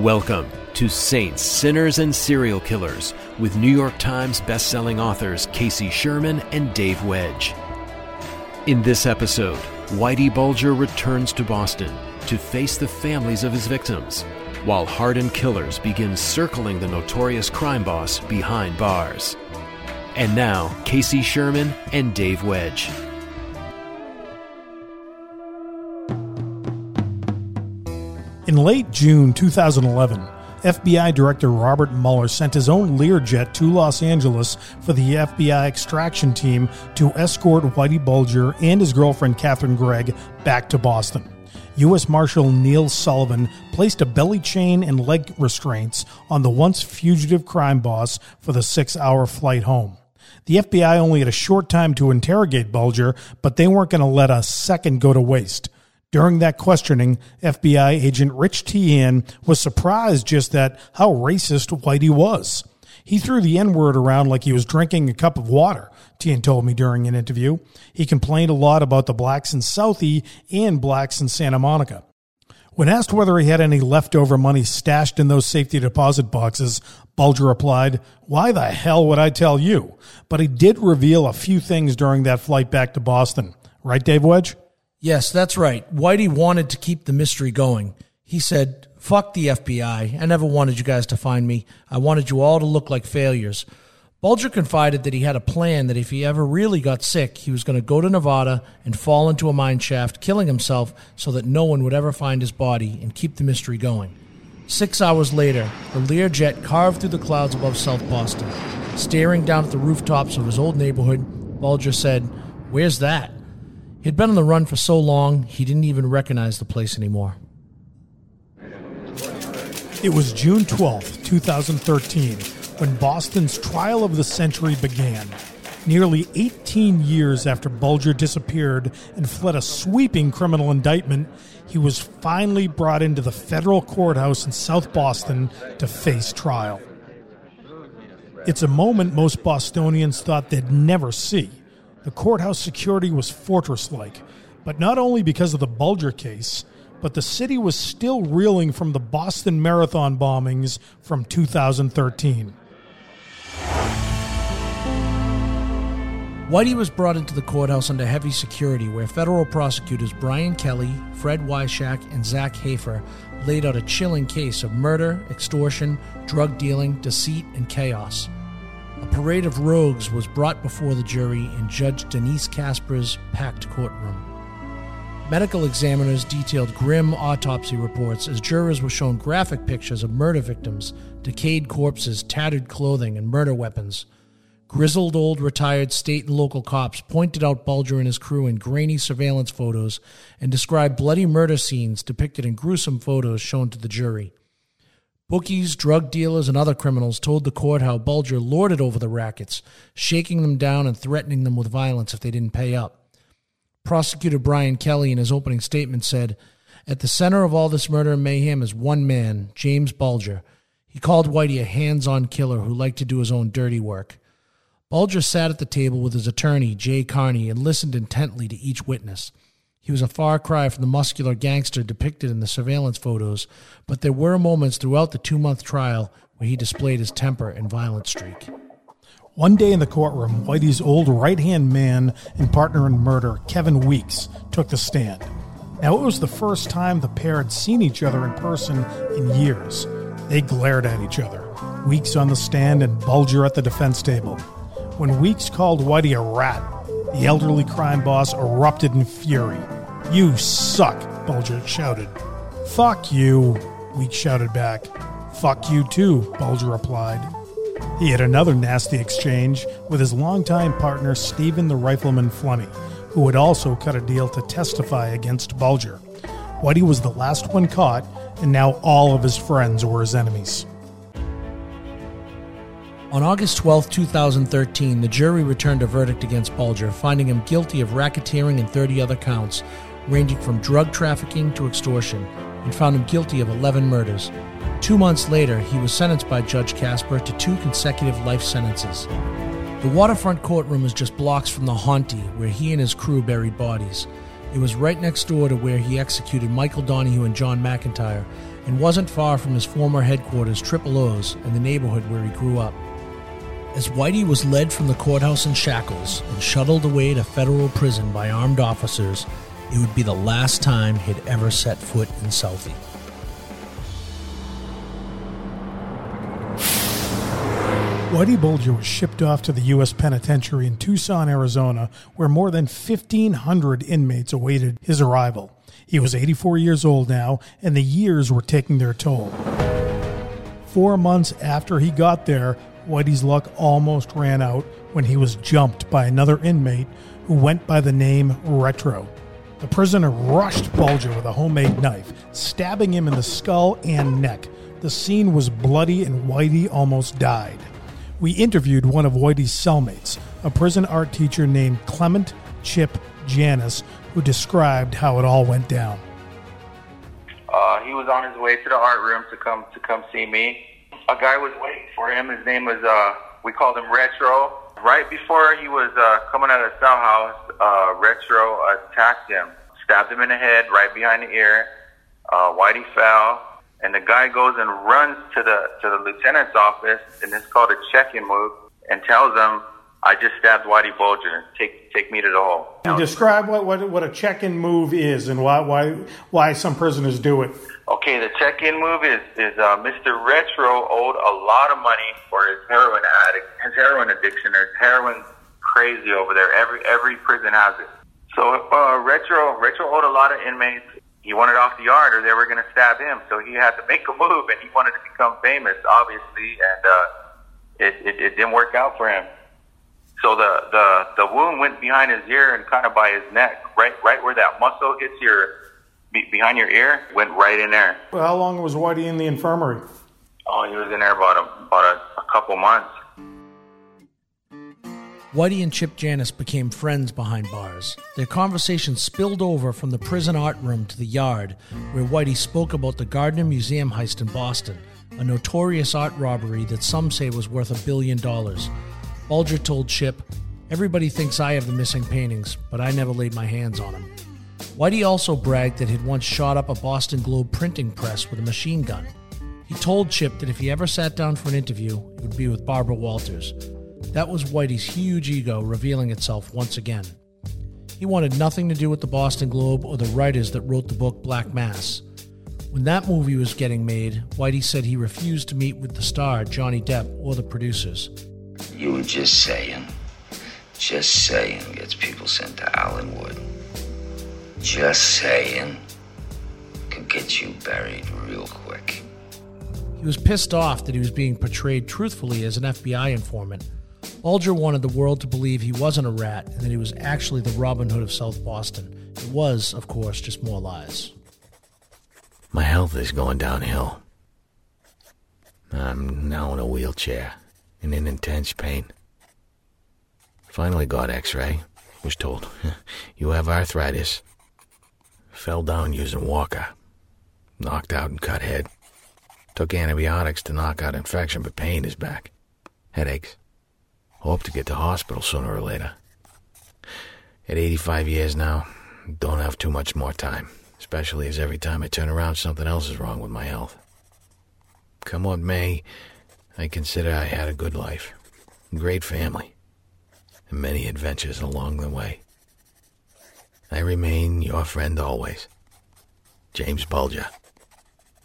Welcome to Saints, Sinners, and Serial Killers with New York Times bestselling authors Casey Sherman and Dave Wedge. In this episode, Whitey Bulger returns to Boston to face the families of his victims, while hardened killers begin circling the notorious crime boss behind bars. And now, Casey Sherman and Dave Wedge. In late June 2011, FBI Director Robert Mueller sent his own Learjet to Los Angeles for the FBI extraction team to escort Whitey Bulger and his girlfriend Catherine Greig back to Boston. U.S. Marshal Neil Sullivan placed a belly chain and leg restraints on the once fugitive crime boss for the six hour flight home. The FBI only had a short time to interrogate Bulger, but they weren't going to let a second go to waste. During that questioning, FBI agent Rich Teahan was surprised just at how racist Whitey was. He threw the N word around like he was drinking a cup of water, Teahan told me during an interview. He complained a lot about the blacks in Southie and blacks in Santa Monica. When asked whether he had any leftover money stashed in those safety deposit boxes, Bulger replied, Why the hell would I tell you? But he did reveal a few things during that flight back to Boston. Right, Dave Wedge? Yes, that's right. Whitey wanted to keep the mystery going. He said, Fuck the FBI. I never wanted you guys to find me. I wanted you all to look like failures. Bulger confided that he had a plan that if he ever really got sick, he was going to go to Nevada and fall into a mine shaft, killing himself so that no one would ever find his body and keep the mystery going. Six hours later, the Learjet carved through the clouds above South Boston. Staring down at the rooftops of his old neighborhood, Bulger said, Where's that? He'd been on the run for so long, he didn't even recognize the place anymore. It was June 12, 2013, when Boston's trial of the century began. Nearly 18 years after Bulger disappeared and fled a sweeping criminal indictment, he was finally brought into the federal courthouse in South Boston to face trial. It's a moment most Bostonians thought they'd never see. The courthouse security was fortress like, but not only because of the Bulger case, but the city was still reeling from the Boston Marathon bombings from 2013. Whitey was brought into the courthouse under heavy security, where federal prosecutors Brian Kelly, Fred Wyshak, and Zach Hafer laid out a chilling case of murder, extortion, drug dealing, deceit, and chaos. A parade of rogues was brought before the jury in Judge Denise Casper's packed courtroom. Medical examiners detailed grim autopsy reports as jurors were shown graphic pictures of murder victims, decayed corpses, tattered clothing, and murder weapons. Grizzled old retired state and local cops pointed out Bulger and his crew in grainy surveillance photos and described bloody murder scenes depicted in gruesome photos shown to the jury. Bookies, drug dealers, and other criminals told the court how Bulger lorded over the rackets, shaking them down and threatening them with violence if they didn't pay up. Prosecutor Brian Kelly, in his opening statement, said, At the center of all this murder and mayhem is one man, James Bulger. He called Whitey a hands on killer who liked to do his own dirty work. Bulger sat at the table with his attorney, Jay Carney, and listened intently to each witness. He was a far cry from the muscular gangster depicted in the surveillance photos, but there were moments throughout the two month trial where he displayed his temper and violent streak. One day in the courtroom, Whitey's old right hand man and partner in murder, Kevin Weeks, took the stand. Now, it was the first time the pair had seen each other in person in years. They glared at each other, Weeks on the stand and Bulger at the defense table. When Weeks called Whitey a rat, the elderly crime boss erupted in fury. You suck, Bulger shouted. Fuck you, Weeks shouted back. Fuck you too, Bulger replied. He had another nasty exchange with his longtime partner Stephen the Rifleman Flemmi, who had also cut a deal to testify against Bulger. Whitey was the last one caught, and now all of his friends were his enemies. On August 12, 2013, the jury returned a verdict against Bulger, finding him guilty of racketeering and 30 other counts, ranging from drug trafficking to extortion, and found him guilty of 11 murders. Two months later, he was sentenced by Judge Casper to two consecutive life sentences. The waterfront courtroom is just blocks from the Haunty, where he and his crew buried bodies. It was right next door to where he executed Michael Donahue and John McIntyre, and wasn't far from his former headquarters, Triple O's, and the neighborhood where he grew up. As Whitey was led from the courthouse in shackles and shuttled away to federal prison by armed officers, it would be the last time he'd ever set foot in Southie. Whitey Bulger was shipped off to the U.S. Penitentiary in Tucson, Arizona, where more than 1,500 inmates awaited his arrival. He was 84 years old now, and the years were taking their toll. Four months after he got there, Whitey's luck almost ran out when he was jumped by another inmate who went by the name Retro. The prisoner rushed Bulger with a homemade knife, stabbing him in the skull and neck. The scene was bloody and Whitey almost died. We interviewed one of Whitey's cellmates, a prison art teacher named Clement Chip Janus, who described how it all went down. Uh, he was on his way to the art room to come to come see me. A guy was waiting for him. His name was uh, we called him Retro. Right before he was uh, coming out of the cell house, uh, Retro attacked him, stabbed him in the head, right behind the ear. Uh, Whitey fell, and the guy goes and runs to the to the lieutenant's office, and it's called a check-in move, and tells him, "I just stabbed Whitey Bulger. Take take me to the hole." Can you describe what, what what a check-in move is and why why why some prisoners do it. Okay, the check-in move is is uh, Mr. Retro owed a lot of money for his heroin addict, his heroin addiction, or his heroin crazy over there. Every every prison has it. So uh, Retro Retro owed a lot of inmates. He wanted off the yard, or they were going to stab him. So he had to make a move, and he wanted to become famous, obviously, and uh, it, it it didn't work out for him. So the the the wound went behind his ear and kind of by his neck, right right where that muscle hits your be, behind your ear, went right in there. Well, how long was Whitey in the infirmary? Oh, he was in there about a, about a, a couple months. Whitey and Chip Janus became friends behind bars. Their conversation spilled over from the prison art room to the yard, where Whitey spoke about the Gardner Museum heist in Boston, a notorious art robbery that some say was worth a billion dollars. Bulger told Chip, Everybody thinks I have the missing paintings, but I never laid my hands on them. Whitey also bragged that he'd once shot up a Boston Globe printing press with a machine gun. He told Chip that if he ever sat down for an interview, it would be with Barbara Walters. That was Whitey's huge ego revealing itself once again. He wanted nothing to do with the Boston Globe or the writers that wrote the book Black Mass. When that movie was getting made, Whitey said he refused to meet with the star, Johnny Depp, or the producers. You were just saying. Just saying gets people sent to Allenwood. Just saying could get you buried real quick. He was pissed off that he was being portrayed truthfully as an FBI informant. Bulger wanted the world to believe he wasn't a rat and that he was actually the Robin Hood of South Boston. It was, of course, just more lies. My health is going downhill. I'm now in a wheelchair and in intense pain. Finally got x ray. Was told, you have arthritis. Fell down using walker. Knocked out and cut head. Took antibiotics to knock out infection, but pain is back. Headaches. Hope to get to hospital sooner or later. At 85 years now, don't have too much more time, especially as every time I turn around, something else is wrong with my health. Come what may, I consider I had a good life, great family, and many adventures along the way. I remain your friend always, James Bulger.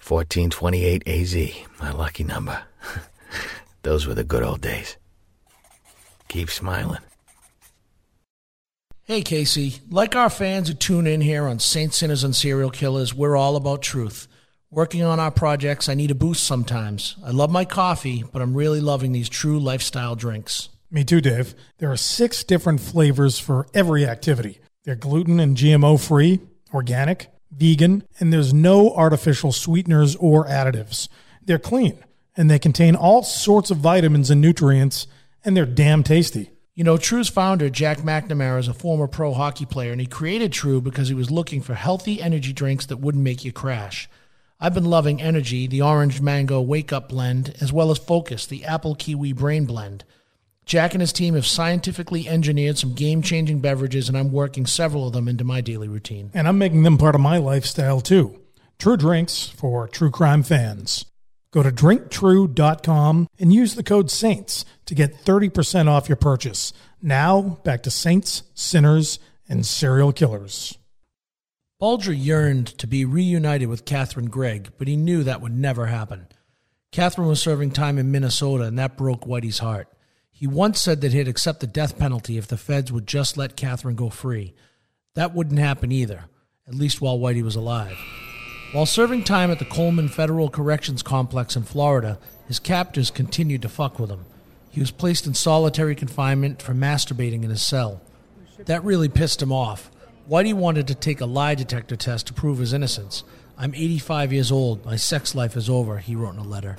1428 AZ, my lucky number. Those were the good old days. Keep smiling. Hey, Casey. Like our fans who tune in here on Saints, Sinners, and Serial Killers, we're all about truth. Working on our projects, I need a boost sometimes. I love my coffee, but I'm really loving these true lifestyle drinks. Me too, Dave. There are six different flavors for every activity. They're gluten and GMO free, organic, vegan, and there's no artificial sweeteners or additives. They're clean, and they contain all sorts of vitamins and nutrients, and they're damn tasty. You know, True's founder, Jack McNamara, is a former pro hockey player, and he created True because he was looking for healthy energy drinks that wouldn't make you crash. I've been loving Energy, the orange mango wake up blend, as well as Focus, the apple kiwi brain blend. Jack and his team have scientifically engineered some game changing beverages, and I'm working several of them into my daily routine. And I'm making them part of my lifestyle too. True Drinks for true crime fans. Go to drinktrue.com and use the code SAINTS to get 30% off your purchase. Now, back to saints, sinners, and serial killers. Bulger yearned to be reunited with Catherine Greig, but he knew that would never happen. Catherine was serving time in Minnesota, and that broke Whitey's heart. He once said that he'd accept the death penalty if the feds would just let Catherine go free. That wouldn't happen either, at least while Whitey was alive. While serving time at the Coleman Federal Corrections Complex in Florida, his captors continued to fuck with him. He was placed in solitary confinement for masturbating in his cell. That really pissed him off. Whitey wanted to take a lie detector test to prove his innocence. I'm 85 years old. My sex life is over, he wrote in a letter.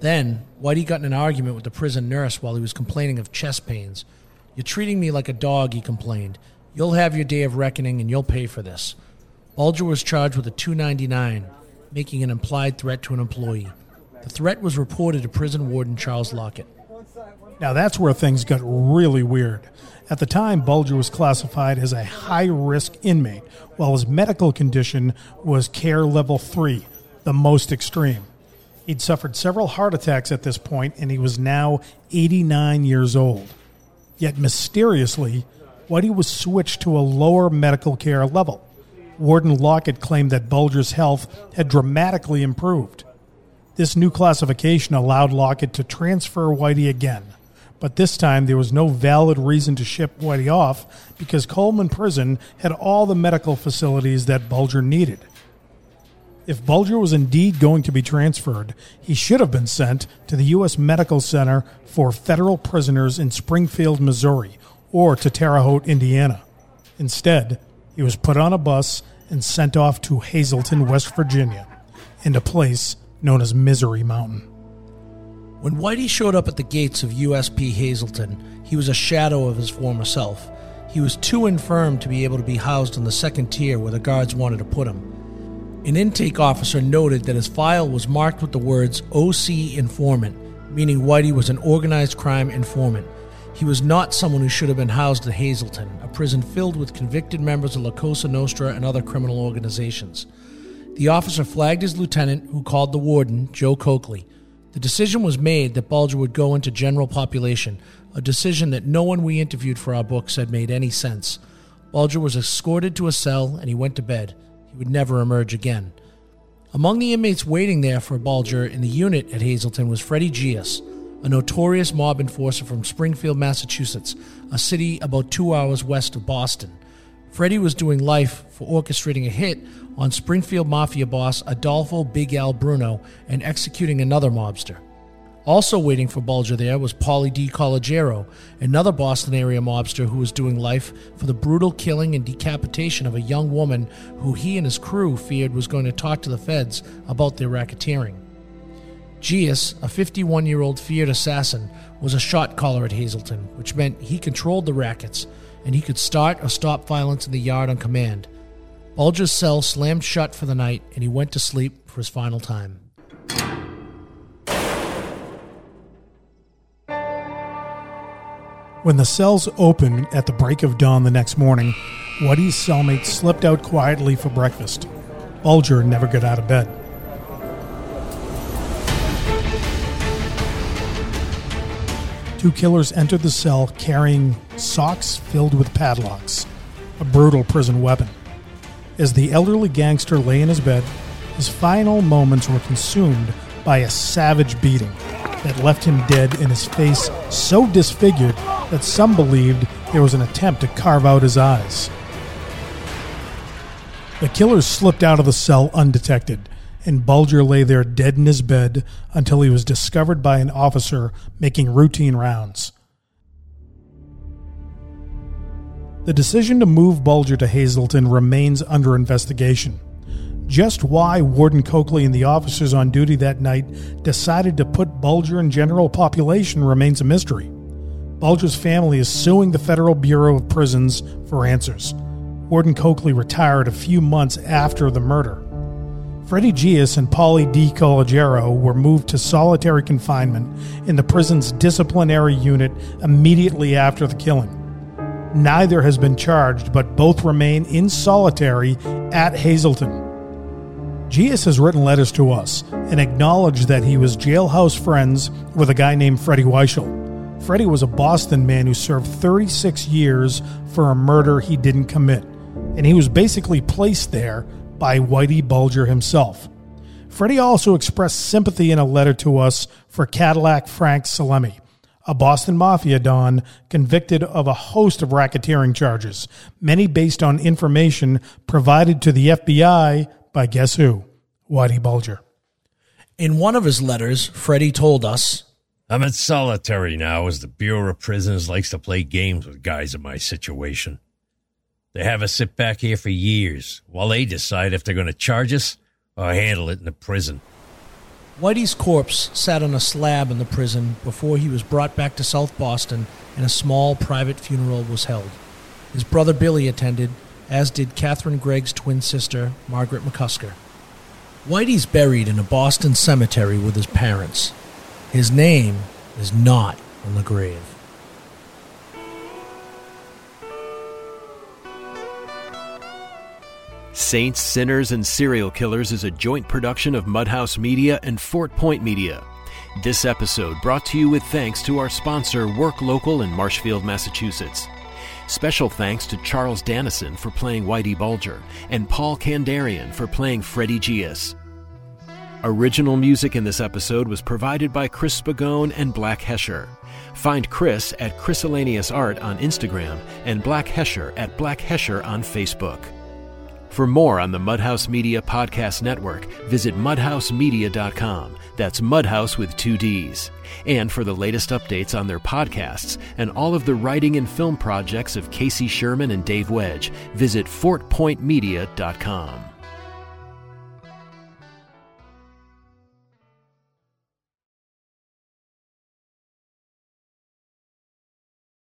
Then, Whitey got in an argument with the prison nurse while he was complaining of chest pains. You're treating me like a dog, he complained. You'll have your day of reckoning and you'll pay for this. Bulger was charged with a 299, making an implied threat to an employee. The threat was reported to prison warden Charles Lockett. Now that's where things got really weird. At the time, Bulger was classified as a high risk inmate, while his medical condition was care level 3, the most extreme. He'd suffered several heart attacks at this point, and he was now 89 years old. Yet mysteriously, Whitey was switched to a lower medical care level. Warden Lockett claimed that Bulger's health had dramatically improved. This new classification allowed Lockett to transfer Whitey again, but this time there was no valid reason to ship Whitey off because Coleman Prison had all the medical facilities that Bulger needed. If Bulger was indeed going to be transferred, he should have been sent to the U.S. Medical Center for Federal Prisoners in Springfield, Missouri, or to Terre Haute, Indiana. Instead, he was put on a bus and sent off to Hazleton, West Virginia, in a place known as Misery Mountain. When Whitey showed up at the gates of USP Hazleton, he was a shadow of his former self. He was too infirm to be able to be housed in the second tier where the guards wanted to put him. An intake officer noted that his file was marked with the words OC informant, meaning Whitey was an organized crime informant. He was not someone who should have been housed at Hazleton, a prison filled with convicted members of La Cosa Nostra and other criminal organizations. The officer flagged his lieutenant, who called the warden, Joe Coakley. The decision was made that Bulger would go into general population, a decision that no one we interviewed for our book said made any sense. Bulger was escorted to a cell and he went to bed. He would never emerge again. Among the inmates waiting there for Bulger in the unit at Hazleton was Freddie Geas, a notorious mob enforcer from Springfield, Massachusetts, a city about two hours west of Boston. Freddie was doing life for orchestrating a hit on Springfield Mafia boss Adolfo Big Al Bruno and executing another mobster. Also waiting for Bulger there was Paulie DeCologero, another Boston area mobster who was doing life for the brutal killing and decapitation of a young woman who he and his crew feared was going to talk to the feds about their racketeering. Geas, a 51 year old feared assassin, was a shot caller at Hazleton, which meant he controlled the rackets and he could start or stop violence in the yard on command. Bulger's cell slammed shut for the night and he went to sleep for his final time. When the cells opened at the break of dawn the next morning, Whitey's cellmate slipped out quietly for breakfast. Bulger never got out of bed. Two killers entered the cell carrying socks filled with padlocks, a brutal prison weapon. As the elderly gangster lay in his bed, his final moments were consumed by a savage beating that left him dead and his face so disfigured that some believed there was an attempt to carve out his eyes. The killers slipped out of the cell undetected, and Bulger lay there dead in his bed until he was discovered by an officer making routine rounds. The decision to move Bulger to Hazleton remains under investigation. Just why Warden Coakley and the officers on duty that night decided to put Bulger in general population remains a mystery. Bulger's family is suing the Federal Bureau of Prisons for answers. Warden Coakley retired a few months after the murder. Freddie Geas and Paulie DeCologero were moved to solitary confinement in the prison's disciplinary unit immediately after the killing. Neither has been charged, but both remain in solitary at Hazleton. Geas has written letters to us and acknowledged that he was jailhouse friends with a guy named Freddie Weichel. Freddie was a Boston man who served 36 years for a murder he didn't commit, and he was basically placed there by Whitey Bulger himself. Freddie also expressed sympathy in a letter to us for Cadillac Frank Salemme, a Boston Mafia Don convicted of a host of racketeering charges, many based on information provided to the FBI by guess who? Whitey Bulger. In one of his letters, Freddie told us I'm in solitary now as the Bureau of Prisons likes to play games with guys in my situation. They have us sit back here for years while they decide if they're going to charge us or handle it in the prison. Whitey's corpse sat on a slab in the prison before he was brought back to South Boston and a small private funeral was held. His brother Billy attended, as did Catherine Greig's twin sister, Margaret McCusker. Whitey's buried in a Boston cemetery with his parents. His name is not on the grave. Saints, Sinners, and Serial Killers is a joint production of Mudhouse Media and Fort Point Media. This episode brought to you with thanks to our sponsor, Work Local in Marshfield, Massachusetts. Special thanks to Charles Dannison for playing Whitey Bulger and Paul Kandarian for playing Freddie Geas. Original music in this episode was provided by Chris Spagone and Black Hesher. Find Chris at Chrisalanius Art on Instagram and Black Hesher at Black Hesher on Facebook. For more on the Mudhouse Media Podcast Network, visit mudhousemedia.com. That's Mudhouse with two D's. And for the latest updates on their podcasts and all of the writing and film projects of Casey Sherman and Dave Wedge, visit fortpointmedia.com.